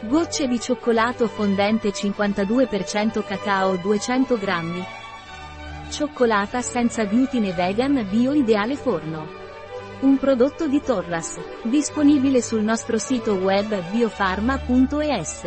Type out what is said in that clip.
Gocce di cioccolato fondente 52% cacao 200 grammi. Cioccolata senza glutine vegan bio ideale forno. Un prodotto di Torras, disponibile sul nostro sito web biofarma.es.